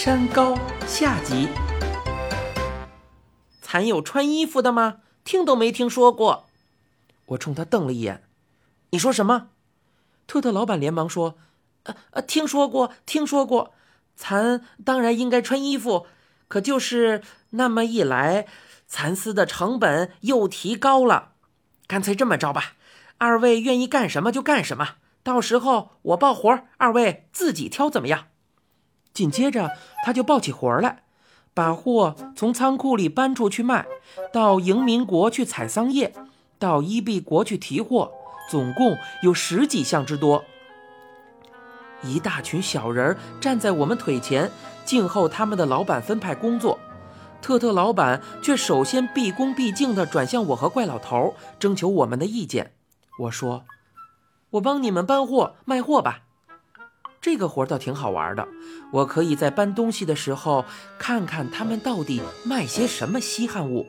山高下集。蚕有穿衣服的吗？听都没听说过。我冲他瞪了一眼。你说什么？特特老板连忙说：“呃呃，听说过，听说过。蚕当然应该穿衣服，可就是那么一来，蚕丝的成本又提高了。干脆这么着吧，二位愿意干什么就干什么。到时候我报活，二位自己挑，怎么样？”紧接着，他就抱起活儿来，把货从仓库里搬出去卖，到迎民国去采桑叶，到伊壁国去提货，总共有十几项之多。一大群小人儿站在我们腿前，静候他们的老板分派工作。特特老板却首先毕恭毕敬地转向我和怪老头，征求我们的意见。我说：“我帮你们搬货卖货吧。”这个活倒挺好玩的，我可以在搬东西的时候看看他们到底卖些什么稀罕物。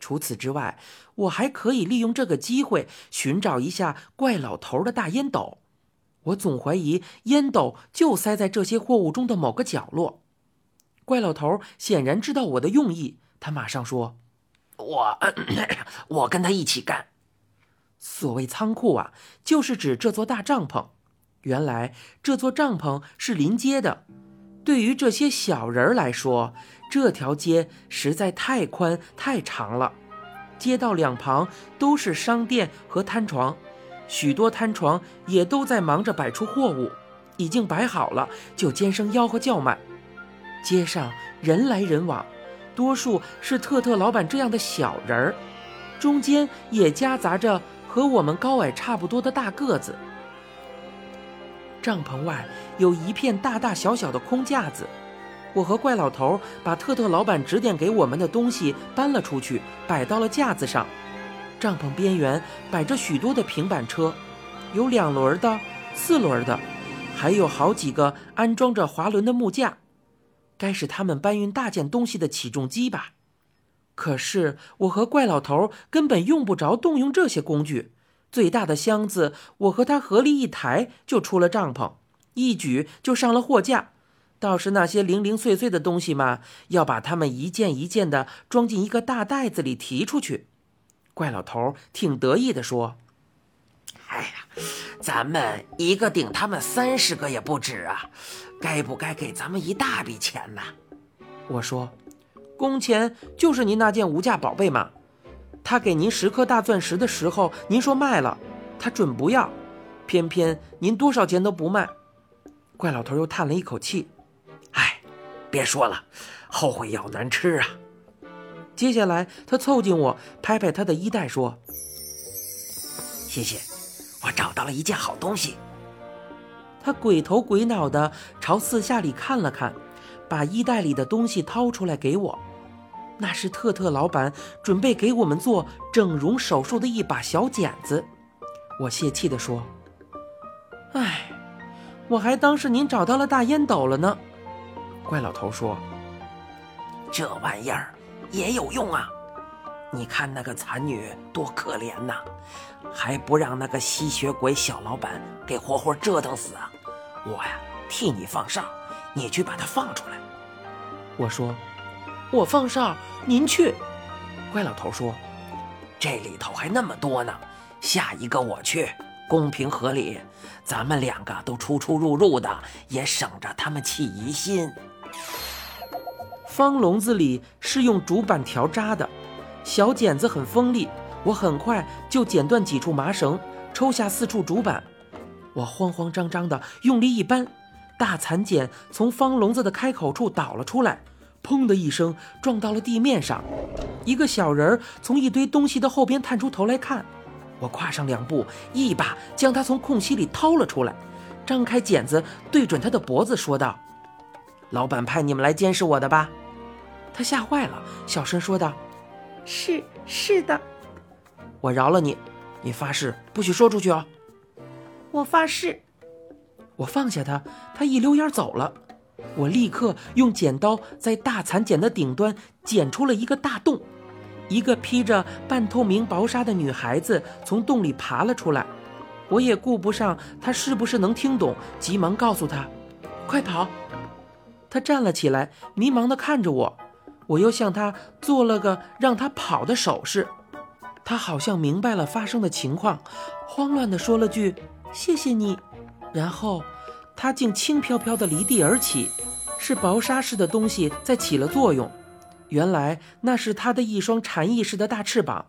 除此之外，我还可以利用这个机会寻找一下怪老头的大烟斗。我总怀疑烟斗就塞在这些货物中的某个角落。怪老头显然知道我的用意，他马上说：“我，我跟他一起干。”所谓仓库啊，就是指这座大帐篷。原来这座帐篷是临街的，对于这些小人来说，这条街实在太宽太长了。街道两旁都是商店和摊床，许多摊床也都在忙着摆出货物，已经摆好了就尖声吆喝叫卖。街上人来人往，多数是特特老板这样的小人儿，中间也夹杂着和我们高矮差不多的大个子。帐篷外有一片大大小小的空架子，我和怪老头把特特老板指点给我们的东西搬了出去，摆到了架子上。帐篷边缘摆着许多的平板车，有两轮的、四轮的，还有好几个安装着滑轮的木架，该是他们搬运大件东西的起重机吧。可是我和怪老头根本用不着动用这些工具。最大的箱子，我和他合力一抬就出了帐篷，一举就上了货架。倒是那些零零碎碎的东西嘛，要把它们一件一件的装进一个大袋子里提出去。怪老头挺得意的说：“哎呀，咱们一个顶他们三十个也不止啊，该不该给咱们一大笔钱呢？”我说：“工钱就是您那件无价宝贝嘛。”他给您十颗大钻石的时候，您说卖了，他准不要，偏偏您多少钱都不卖。怪老头又叹了一口气：“哎，别说了，后悔药难吃啊。”接下来，他凑近我，拍拍他的衣袋，说：“谢谢，我找到了一件好东西。”他鬼头鬼脑的朝四下里看了看，把衣袋里的东西掏出来给我。那是特特老板准备给我们做整容手术的一把小剪子，我泄气地说：“哎，我还当是您找到了大烟斗了呢。”怪老头说：“这玩意儿也有用啊！你看那个残女多可怜呐，还不让那个吸血鬼小老板给活活折腾死啊！我呀，替你放哨，你去把她放出来。”我说。我放哨，您去。怪老头说：“这里头还那么多呢，下一个我去，公平合理。咱们两个都出出入入的，也省着他们起疑心。”方笼子里是用竹板条扎的，小剪子很锋利，我很快就剪断几处麻绳，抽下四处竹板。我慌慌张张的用力一扳，大蚕茧从方笼子的开口处倒了出来。砰的一声，撞到了地面上。一个小人儿从一堆东西的后边探出头来看，我跨上两步，一把将他从空隙里掏了出来，张开剪子对准他的脖子说道：“老板派你们来监视我的吧？”他吓坏了，小声说道：“是是的。”我饶了你，你发誓不许说出去哦。我发誓。我放下他，他一溜烟走了。我立刻用剪刀在大蚕茧的顶端剪出了一个大洞，一个披着半透明薄纱的女孩子从洞里爬了出来。我也顾不上她是不是能听懂，急忙告诉她：“快跑！”她站了起来，迷茫地看着我，我又向她做了个让她跑的手势。她好像明白了发生的情况，慌乱地说了句“谢谢你”，然后他竟轻飘飘地离地而起，是薄纱似的东西在起了作用。原来那是他的一双蝉翼似的大翅膀，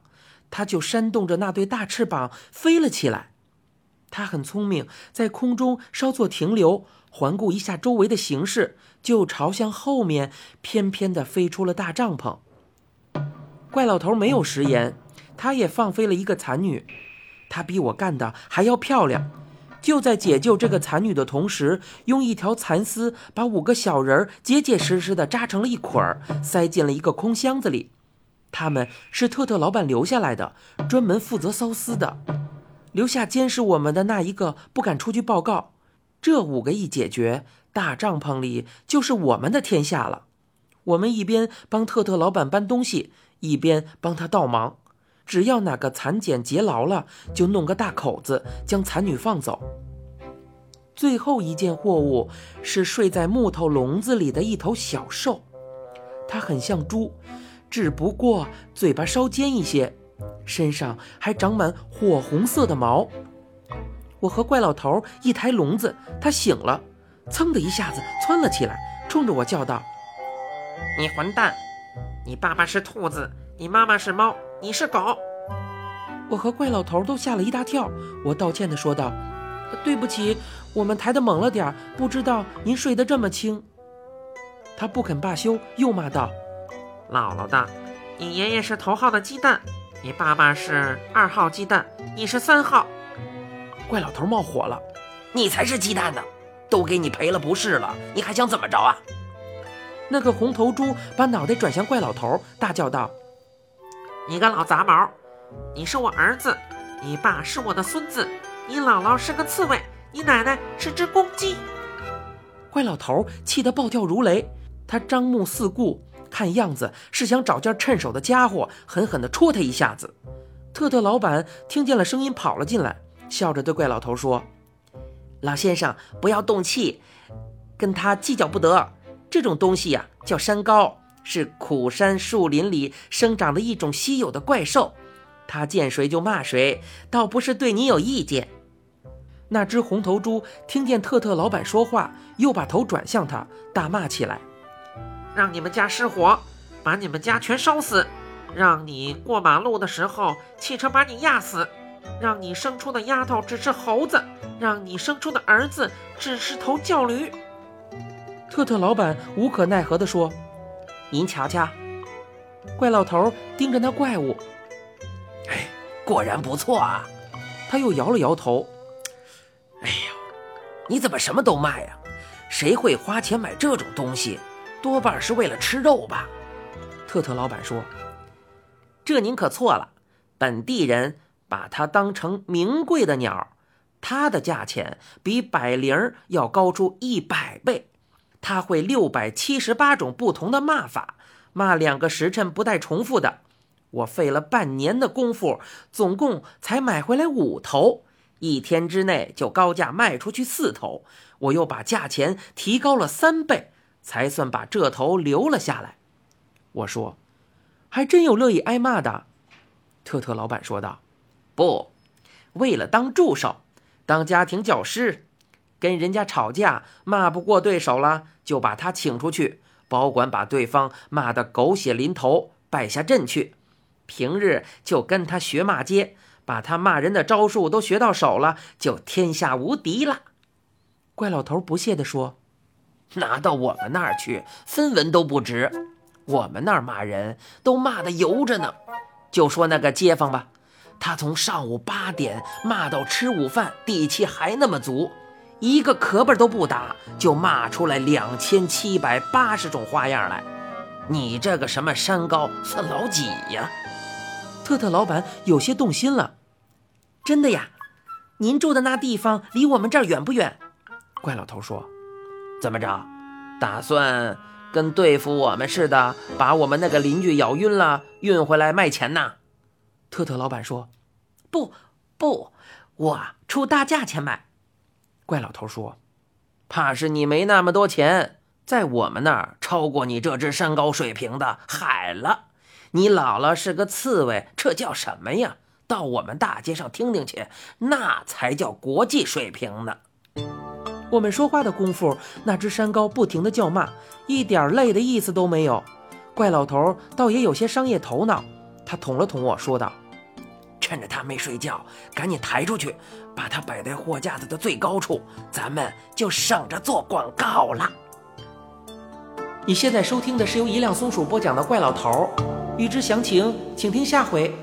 他就扇动着那对大翅膀飞了起来。他很聪明，在空中稍作停留，环顾一下周围的形势，就朝向后面翩翩地飞出了大帐篷。怪老头没有食言。他也放飞了一个残女，她比我干的还要漂亮。就在解救这个残女的同时，用一条蚕丝把五个小人结结实实的扎成了一捆儿，塞进了一个空箱子里。他们是特特老板留下来的，专门负责缫丝的。留下监视我们的那一个不敢出去报告。这五个一解决，大帐篷里就是我们的天下了。我们一边帮特特老板搬东西，一边帮他倒忙。只要哪个蚕茧结牢了，就弄个大口子将蚕女放走。最后一件货物是睡在木头笼子里的一头小兽，它很像猪，只不过嘴巴稍尖一些，身上还长满火红色的毛。我和怪老头一抬笼子，它醒了，噌的一下子窜了起来，冲着我叫道：“你混蛋！你爸爸是兔子，你妈妈是猫。”你是狗，我和怪老头都吓了一大跳。我道歉的说道：“对不起，我们抬得猛了点不知道您睡得这么轻。”他不肯罢休，又骂道：“姥姥的，你爷爷是头号的鸡蛋，你爸爸是二号鸡蛋，你是三号。”怪老头冒火了：“你才是鸡蛋呢！都给你赔了不是了，你还想怎么着啊？”那个红头猪把脑袋转向怪老头，大叫道。你个老杂毛，你是我儿子，你爸是我的孙子，你姥姥是个刺猬，你奶奶是只公鸡。怪老头气得暴跳如雷，他张目四顾，看样子是想找件趁手的家伙狠狠地戳他一下子。特特老板听见了声音，跑了进来，笑着对怪老头说：“老先生，不要动气，跟他计较不得。这种东西呀，叫山高。”是苦山树林里生长的一种稀有的怪兽，它见谁就骂谁，倒不是对你有意见。那只红头猪听见特特老板说话，又把头转向他，大骂起来：“让你们家失火，把你们家全烧死；让你过马路的时候，汽车把你压死；让你生出的丫头只是猴子；让你生出的儿子只是头叫驴。”特特老板无可奈何地说。您瞧瞧，怪老头盯着那怪物，哎，果然不错啊。他又摇了摇头，哎呀，你怎么什么都卖呀？谁会花钱买这种东西？多半是为了吃肉吧？特特老板说：“这您可错了，本地人把它当成名贵的鸟，它的价钱比百灵要高出一百倍。”他会六百七十八种不同的骂法，骂两个时辰不带重复的。我费了半年的功夫，总共才买回来五头，一天之内就高价卖出去四头。我又把价钱提高了三倍，才算把这头留了下来。我说：“还真有乐意挨骂的。”特特老板说道：“不，为了当助手，当家庭教师。”跟人家吵架骂不过对手了，就把他请出去，保管把对方骂得狗血淋头，败下阵去。平日就跟他学骂街，把他骂人的招数都学到手了，就天下无敌了。怪老头不屑地说：“拿到我们那儿去，分文都不值。我们那儿骂人都骂得油着呢。就说那个街坊吧，他从上午八点骂到吃午饭，底气还那么足。”一个壳巴都不打，就骂出来两千七百八十种花样来。你这个什么山高算老几呀？特特老板有些动心了。真的呀？您住的那地方离我们这儿远不远？怪老头说：“怎么着？打算跟对付我们似的，把我们那个邻居咬晕了，运回来卖钱呐？”特特老板说：“不不，我出大价钱买。”怪老头说：“怕是你没那么多钱，在我们那儿超过你这只山高水平的海了。你姥姥是个刺猬，这叫什么呀？到我们大街上听听去，那才叫国际水平呢。我们说话的功夫，那只山高不停地叫骂，一点累的意思都没有。怪老头倒也有些商业头脑，他捅了捅我说道：“趁着他没睡觉，赶紧抬出去，把他摆在货架子的最高处，咱们就省着做广告了。”你现在收听的是由一辆松鼠播讲的《怪老头》，欲知详情，请听下回。